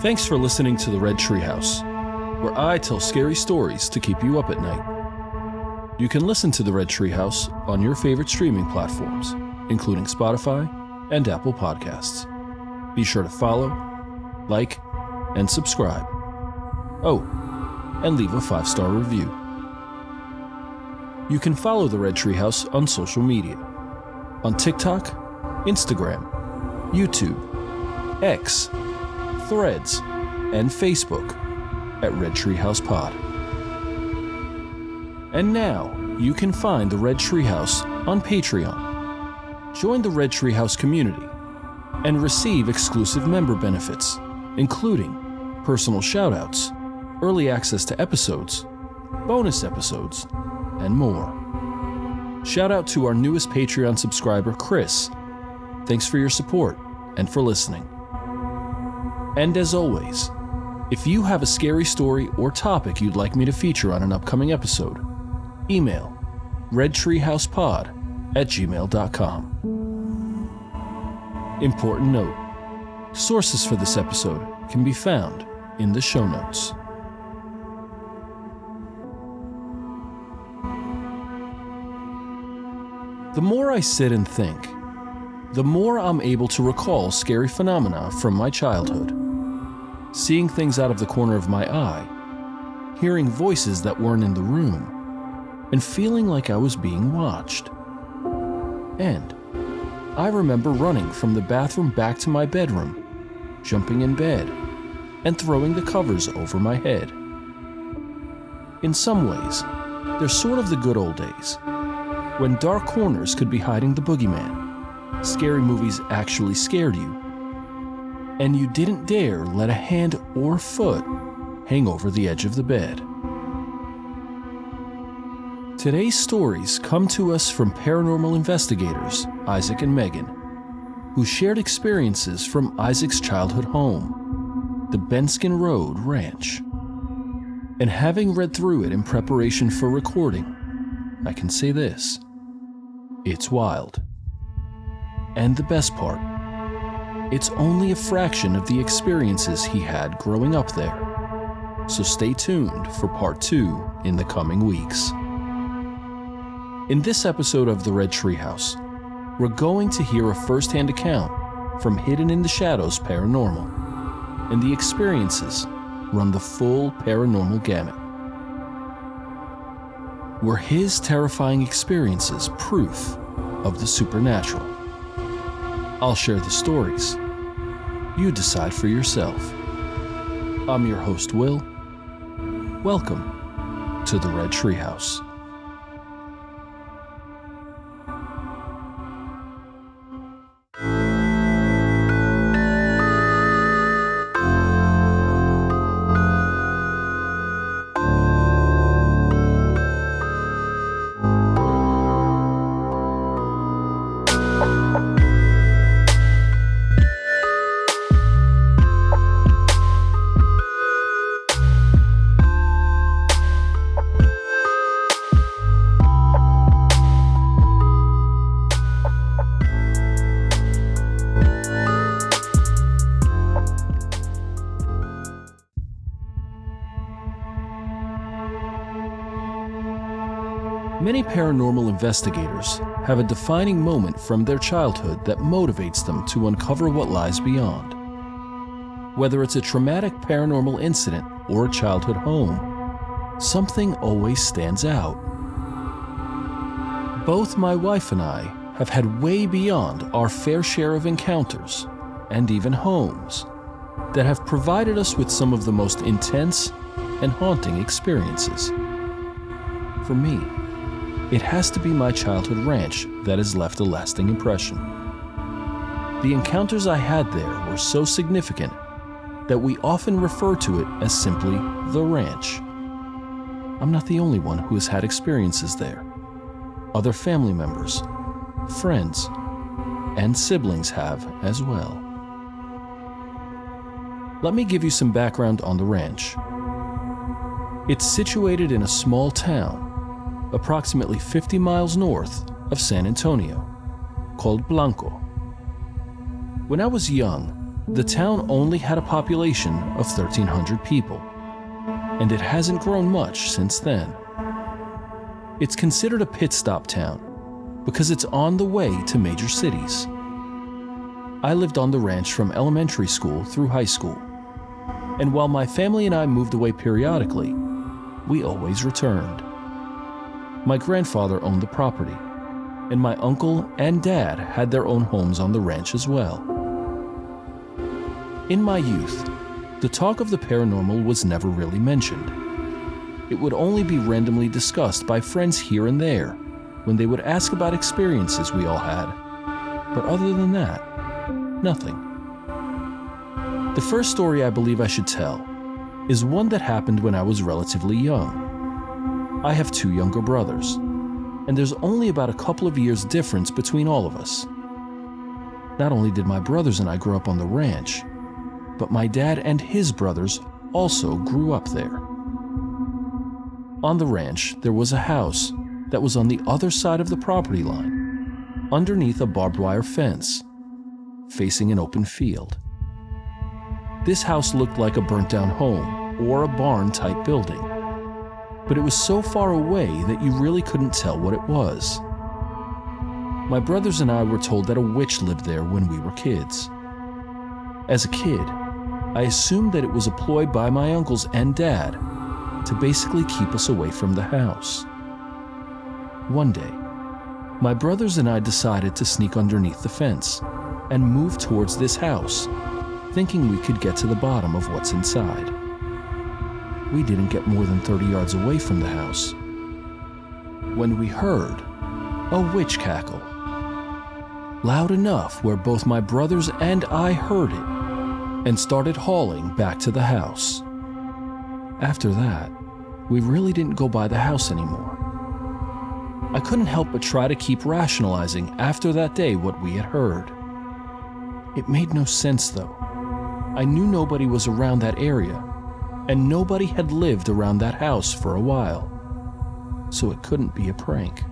Thanks for listening to the Red Treehouse, where I tell scary stories to keep you up at night. You can listen to the Red Treehouse on your favorite streaming platforms, including Spotify and Apple Podcasts. Be sure to follow, like, and subscribe. Oh, and leave a five star review. You can follow the Red Treehouse on social media on TikTok, Instagram, YouTube, X, Threads, and Facebook at Red Treehouse Pod. And now you can find the Red Treehouse on Patreon. Join the Red Treehouse community and receive exclusive member benefits, including personal shoutouts, early access to episodes, bonus episodes, and more. Shout out to our newest Patreon subscriber, Chris. Thanks for your support and for listening. And as always, if you have a scary story or topic you'd like me to feature on an upcoming episode, email redtreehousepod at gmail.com. Important note sources for this episode can be found in the show notes. The more I sit and think, the more I'm able to recall scary phenomena from my childhood. Seeing things out of the corner of my eye, hearing voices that weren't in the room, and feeling like I was being watched. And I remember running from the bathroom back to my bedroom, jumping in bed, and throwing the covers over my head. In some ways, they're sort of the good old days when dark corners could be hiding the boogeyman, scary movies actually scared you, and you didn't dare let a hand or foot hang over the edge of the bed. Today's stories come to us from paranormal investigators Isaac and Megan, who shared experiences from Isaac's childhood home, the Benskin Road Ranch. And having read through it in preparation for recording, I can say this it's wild. And the best part, it's only a fraction of the experiences he had growing up there. So stay tuned for part two in the coming weeks. In this episode of The Red Treehouse, we're going to hear a first hand account from Hidden in the Shadows Paranormal, and the experiences run the full paranormal gamut. Were his terrifying experiences proof of the supernatural? I'll share the stories. You decide for yourself. I'm your host, Will. Welcome to the Red Treehouse. Many paranormal investigators have a defining moment from their childhood that motivates them to uncover what lies beyond. Whether it's a traumatic paranormal incident or a childhood home, something always stands out. Both my wife and I have had way beyond our fair share of encounters, and even homes, that have provided us with some of the most intense and haunting experiences. For me, it has to be my childhood ranch that has left a lasting impression. The encounters I had there were so significant that we often refer to it as simply the ranch. I'm not the only one who has had experiences there. Other family members, friends, and siblings have as well. Let me give you some background on the ranch. It's situated in a small town approximately 50 miles north of San Antonio, called Blanco. When I was young, the town only had a population of 1,300 people, and it hasn't grown much since then. It's considered a pit stop town because it's on the way to major cities. I lived on the ranch from elementary school through high school, and while my family and I moved away periodically, we always returned. My grandfather owned the property, and my uncle and dad had their own homes on the ranch as well. In my youth, the talk of the paranormal was never really mentioned. It would only be randomly discussed by friends here and there when they would ask about experiences we all had. But other than that, nothing. The first story I believe I should tell is one that happened when I was relatively young. I have two younger brothers, and there's only about a couple of years difference between all of us. Not only did my brothers and I grow up on the ranch, but my dad and his brothers also grew up there. On the ranch, there was a house that was on the other side of the property line, underneath a barbed wire fence, facing an open field. This house looked like a burnt down home or a barn type building, but it was so far away that you really couldn't tell what it was. My brothers and I were told that a witch lived there when we were kids. As a kid, I assumed that it was a ploy by my uncles and dad to basically keep us away from the house. One day, my brothers and I decided to sneak underneath the fence and move towards this house, thinking we could get to the bottom of what's inside. We didn't get more than 30 yards away from the house when we heard a witch cackle. Loud enough where both my brothers and I heard it and started hauling back to the house. After that, we really didn't go by the house anymore. I couldn't help but try to keep rationalizing after that day what we had heard. It made no sense though. I knew nobody was around that area, and nobody had lived around that house for a while, so it couldn't be a prank.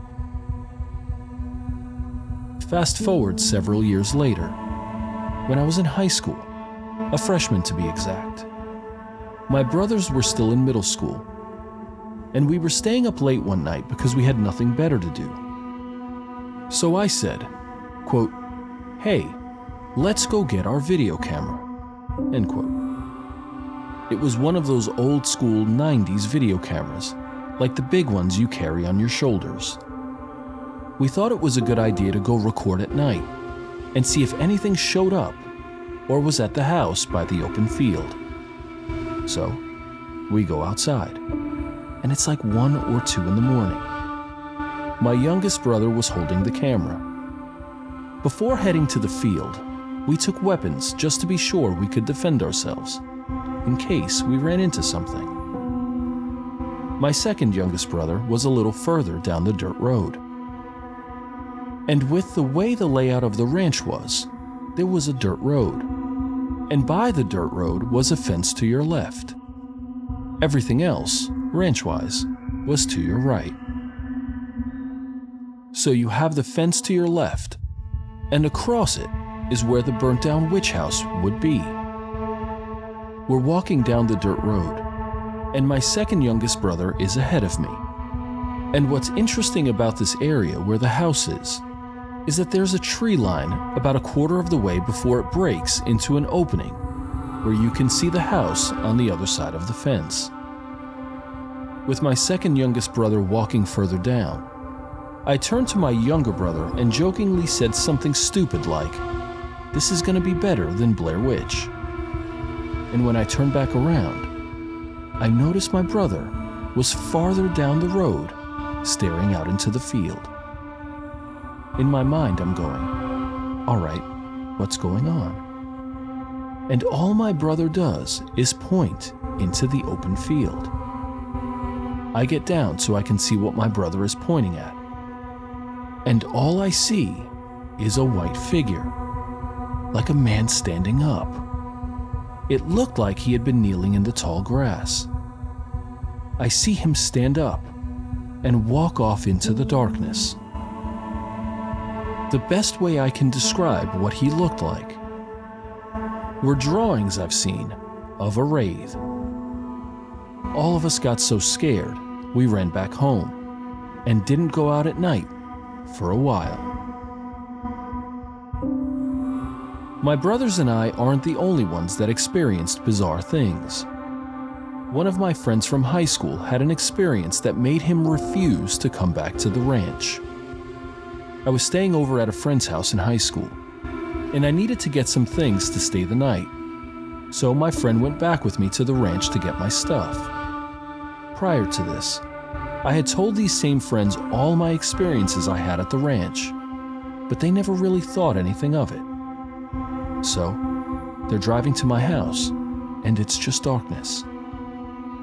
Fast forward several years later, when I was in high school, a freshman to be exact. My brothers were still in middle school, and we were staying up late one night because we had nothing better to do. So I said, quote, Hey, let's go get our video camera. End quote. It was one of those old school 90s video cameras, like the big ones you carry on your shoulders. We thought it was a good idea to go record at night and see if anything showed up or was at the house by the open field. So, we go outside, and it's like 1 or 2 in the morning. My youngest brother was holding the camera. Before heading to the field, we took weapons just to be sure we could defend ourselves, in case we ran into something. My second youngest brother was a little further down the dirt road. And with the way the layout of the ranch was, there was a dirt road and by the dirt road was a fence to your left. Everything else, ranch wise, was to your right. So you have the fence to your left, and across it is where the burnt down witch house would be. We're walking down the dirt road, and my second youngest brother is ahead of me. And what's interesting about this area where the house is is that there's a tree line about a quarter of the way before it breaks into an opening where you can see the house on the other side of the fence. With my second youngest brother walking further down, I turned to my younger brother and jokingly said something stupid like, This is going to be better than Blair Witch. And when I turned back around, I noticed my brother was farther down the road, staring out into the field. In my mind, I'm going, all right, what's going on? And all my brother does is point into the open field. I get down so I can see what my brother is pointing at. And all I see is a white figure, like a man standing up. It looked like he had been kneeling in the tall grass. I see him stand up and walk off into the darkness. The best way I can describe what he looked like were drawings I've seen of a wraith. All of us got so scared, we ran back home and didn't go out at night for a while. My brothers and I aren't the only ones that experienced bizarre things. One of my friends from high school had an experience that made him refuse to come back to the ranch. I was staying over at a friend's house in high school, and I needed to get some things to stay the night. So my friend went back with me to the ranch to get my stuff. Prior to this, I had told these same friends all my experiences I had at the ranch, but they never really thought anything of it. So, they're driving to my house, and it's just darkness.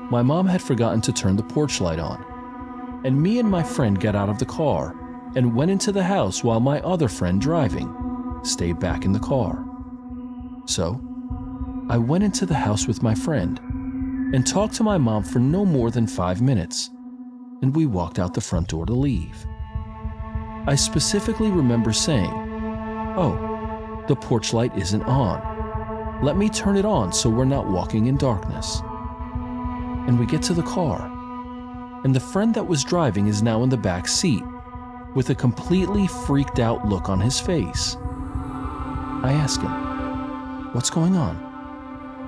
My mom had forgotten to turn the porch light on, and me and my friend got out of the car and went into the house while my other friend driving stayed back in the car. So, I went into the house with my friend and talked to my mom for no more than five minutes, and we walked out the front door to leave. I specifically remember saying, Oh, the porch light isn't on. Let me turn it on so we're not walking in darkness. And we get to the car, and the friend that was driving is now in the back seat with a completely freaked out look on his face. I ask him, What's going on?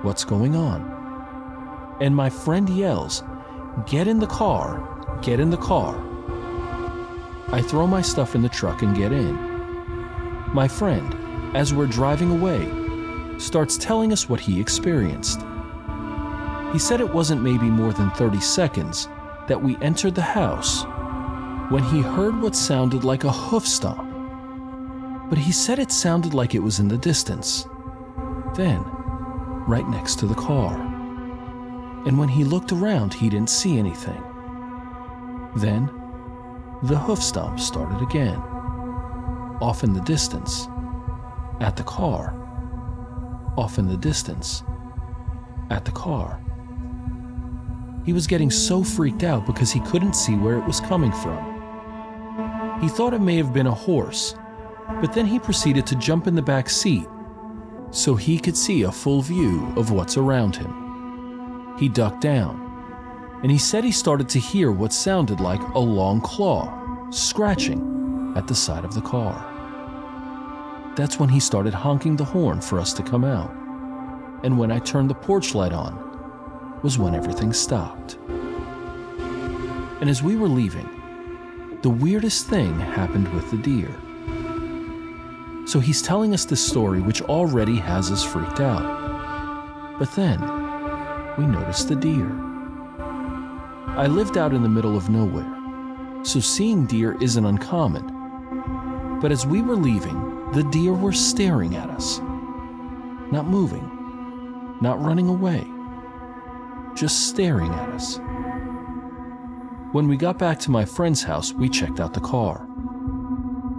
What's going on? And my friend yells, Get in the car, get in the car. I throw my stuff in the truck and get in. My friend, as we're driving away, starts telling us what he experienced. He said it wasn't maybe more than 30 seconds that we entered the house when he heard what sounded like a hoof stomp. But he said it sounded like it was in the distance. Then, right next to the car. And when he looked around, he didn't see anything. Then, the hoof stomp started again, off in the distance at the car. Off in the distance, at the car. He was getting so freaked out because he couldn't see where it was coming from. He thought it may have been a horse, but then he proceeded to jump in the back seat so he could see a full view of what's around him. He ducked down, and he said he started to hear what sounded like a long claw scratching at the side of the car. That's when he started honking the horn for us to come out. And when I turned the porch light on, was when everything stopped. And as we were leaving, the weirdest thing happened with the deer. So he's telling us this story, which already has us freaked out. But then, we noticed the deer. I lived out in the middle of nowhere, so seeing deer isn't uncommon. But as we were leaving, the deer were staring at us, not moving, not running away, just staring at us. When we got back to my friend's house, we checked out the car.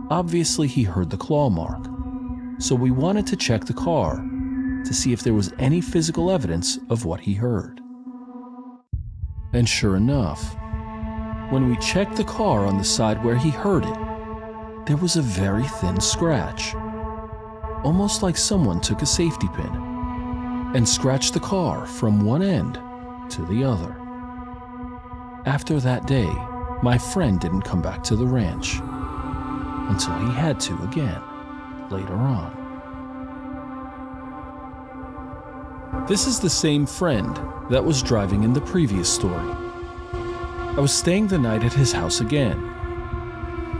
Obviously, he heard the claw mark, so we wanted to check the car to see if there was any physical evidence of what he heard. And sure enough, when we checked the car on the side where he heard it, there was a very thin scratch, almost like someone took a safety pin and scratched the car from one end to the other. After that day, my friend didn't come back to the ranch until he had to again later on. This is the same friend that was driving in the previous story. I was staying the night at his house again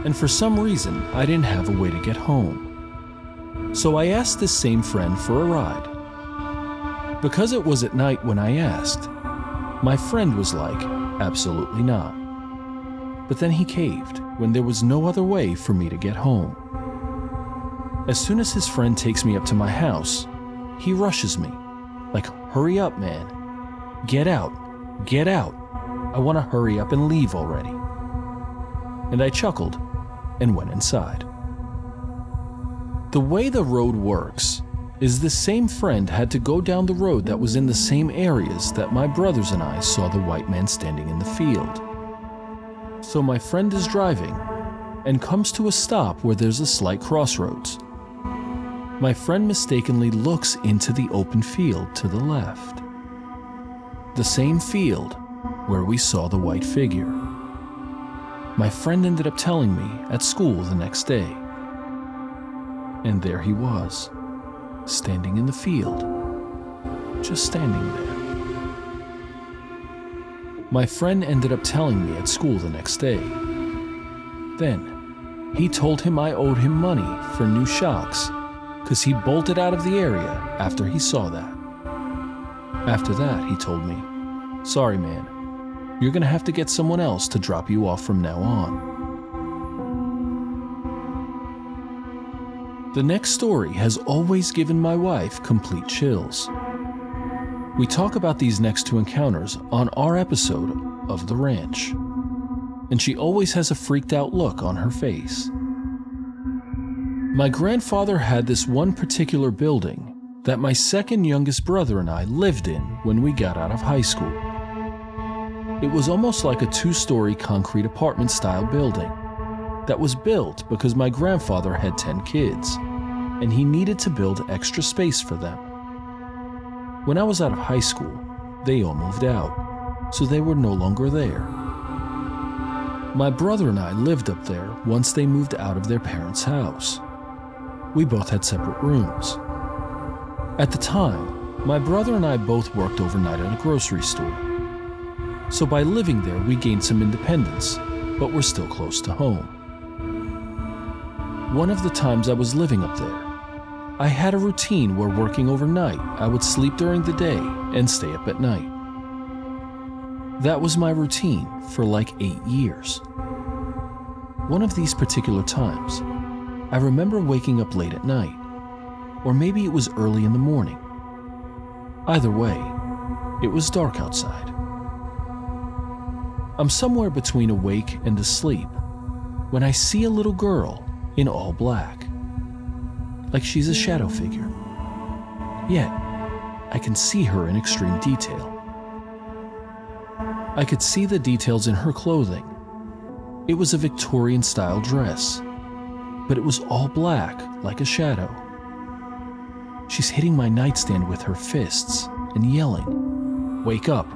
and for some reason, I didn't have a way to get home. So I asked this same friend for a ride. Because it was at night when I asked, my friend was like, absolutely not. But then he caved when there was no other way for me to get home. As soon as his friend takes me up to my house, he rushes me, like, hurry up, man. Get out, get out. I want to hurry up and leave already. And I chuckled and went inside. The way the road works is the same friend had to go down the road that was in the same areas that my brothers and I saw the white man standing in the field. So my friend is driving and comes to a stop where there's a slight crossroads. my friend mistakenly looks into the open field to the left. The same field where we saw the white figure. My friend ended up telling me at school the next day. And there he was, standing in the field, just standing there. My friend ended up telling me at school the next day. Then, he told him I owed him money for new shocks because he bolted out of the area after he saw that. After that, he told me, Sorry, man, you're gonna have to get someone else to drop you off from now on. The next story has always given my wife complete chills. We talk about these next two encounters on our episode of The Ranch, and she always has a freaked out look on her face. My grandfather had this one particular building that my second youngest brother and I lived in when we got out of high school. It was almost like a two story concrete apartment style building that was built because my grandfather had 10 kids and he needed to build extra space for them. When I was out of high school, they all moved out, so they were no longer there. My brother and I lived up there once they moved out of their parents' house. We both had separate rooms. At the time, my brother and I both worked overnight at a grocery store. So by living there, we gained some independence, but we're still close to home. One of the times I was living up there, I had a routine where working overnight, I would sleep during the day and stay up at night. That was my routine for like eight years. One of these particular times, I remember waking up late at night, or maybe it was early in the morning. Either way, it was dark outside. I'm somewhere between awake and asleep when I see a little girl in all black like she's a shadow figure. Yet, I can see her in extreme detail. I could see the details in her clothing. It was a Victorian style dress, but it was all black like a shadow. She's hitting my nightstand with her fists and yelling, Wake up!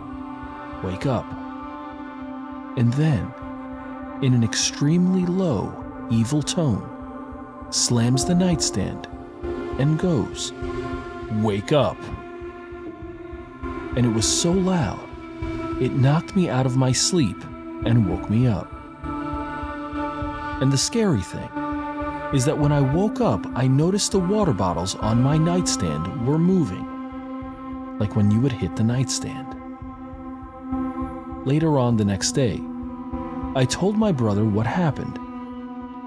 Wake up! And then, in an extremely low, evil tone, slams the nightstand, and goes, Wake up! And it was so loud, it knocked me out of my sleep and woke me up. And the scary thing is that when I woke up, I noticed the water bottles on my nightstand were moving, like when you would hit the nightstand. Later on the next day, I told my brother what happened,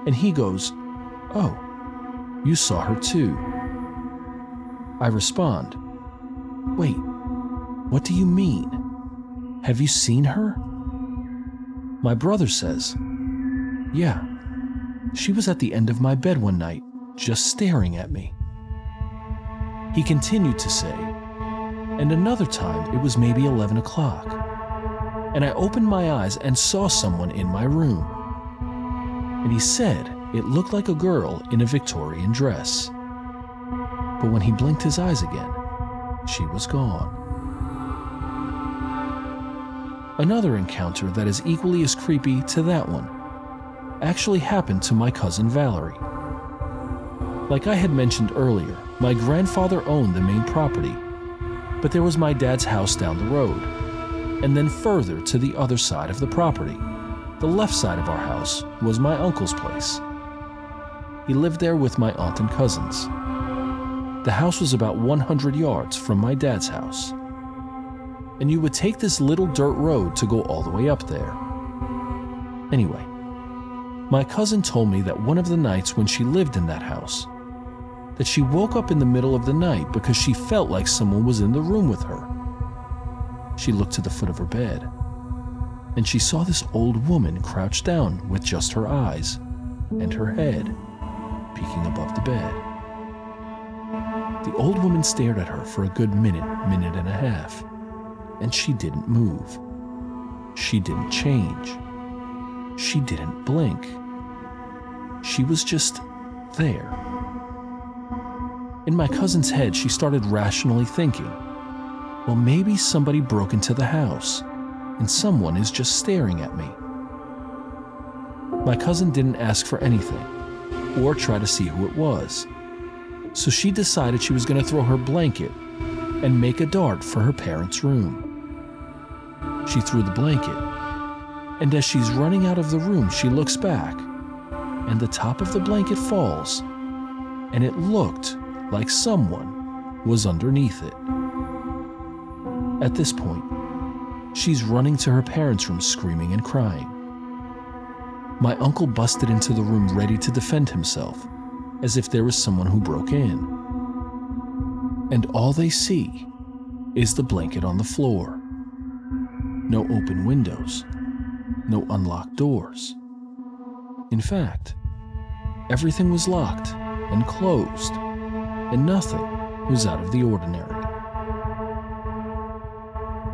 and he goes, Oh, you saw her too. I respond, Wait, what do you mean? Have you seen her? My brother says, Yeah, she was at the end of my bed one night, just staring at me. He continued to say, and another time it was maybe 11 o'clock, and I opened my eyes and saw someone in my room. And he said, it looked like a girl in a Victorian dress. But when he blinked his eyes again, she was gone. Another encounter that is equally as creepy to that one actually happened to my cousin Valerie. Like I had mentioned earlier, my grandfather owned the main property, but there was my dad's house down the road, and then further to the other side of the property. The left side of our house was my uncle's place. He lived there with my aunt and cousins. The house was about 100 yards from my dad's house. And you would take this little dirt road to go all the way up there. Anyway, my cousin told me that one of the nights when she lived in that house, that she woke up in the middle of the night because she felt like someone was in the room with her. She looked to the foot of her bed, and she saw this old woman crouched down with just her eyes and her head peeking above the bed. The old woman stared at her for a good minute, minute and a half, and she didn't move. She didn't change. She didn't blink. She was just there. In my cousin's head, she started rationally thinking, well, maybe somebody broke into the house and someone is just staring at me. My cousin didn't ask for anything or try to see who it was, so she decided she was going to throw her blanket and make a dart for her parents' room. She threw the blanket, and as she's running out of the room, she looks back, and the top of the blanket falls, and it looked like someone was underneath it. At this point, she's running to her parents' room screaming and crying. My uncle busted into the room ready to defend himself, as if there was someone who broke in. And all they see is the blanket on the floor. No open windows, no unlocked doors. In fact, everything was locked and closed, and nothing was out of the ordinary.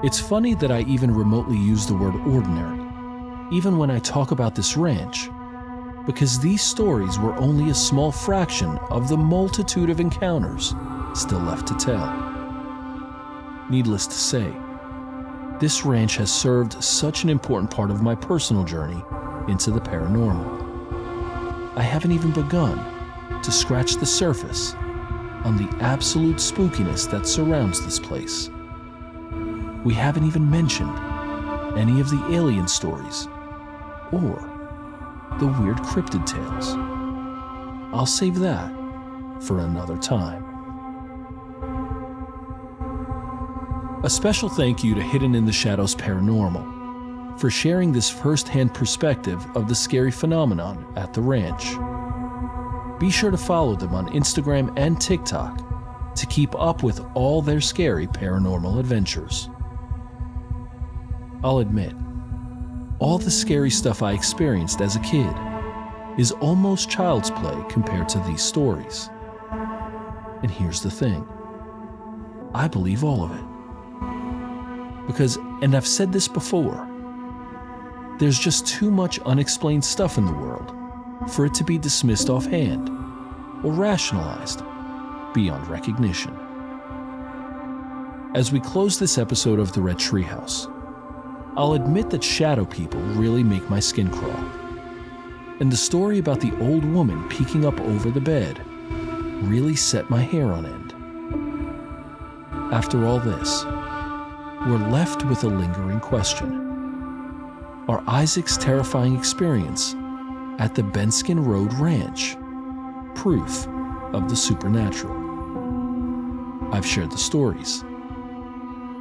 It's funny that I even remotely use the word ordinary, even when I talk about this ranch, because these stories were only a small fraction of the multitude of encounters still left to tell. Needless to say, this ranch has served such an important part of my personal journey into the paranormal. I haven't even begun to scratch the surface on the absolute spookiness that surrounds this place. We haven't even mentioned any of the alien stories or the weird cryptid tales. I'll save that for another time. A special thank you to Hidden in the Shadows Paranormal for sharing this first hand perspective of the scary phenomenon at the ranch. Be sure to follow them on Instagram and TikTok to keep up with all their scary paranormal adventures. I'll admit, all the scary stuff I experienced as a kid is almost child's play compared to these stories. And here's the thing I believe all of it. Because, and I've said this before, there's just too much unexplained stuff in the world for it to be dismissed offhand or rationalized beyond recognition. As we close this episode of The Red Treehouse, I'll admit that shadow people really make my skin crawl. And the story about the old woman peeking up over the bed really set my hair on end. After all this, we're left with a lingering question. Are Isaac's terrifying experience at the Benskin Road Ranch proof of the supernatural? I've shared the stories.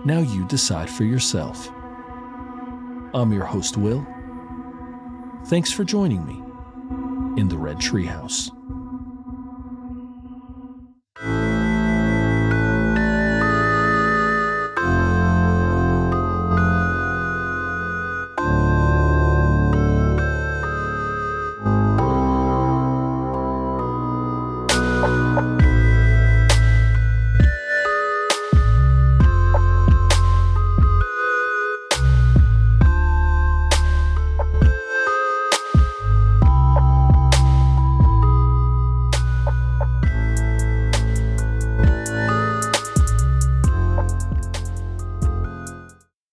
Now you decide for yourself. I'm your host, Will. Thanks for joining me in the Red Treehouse.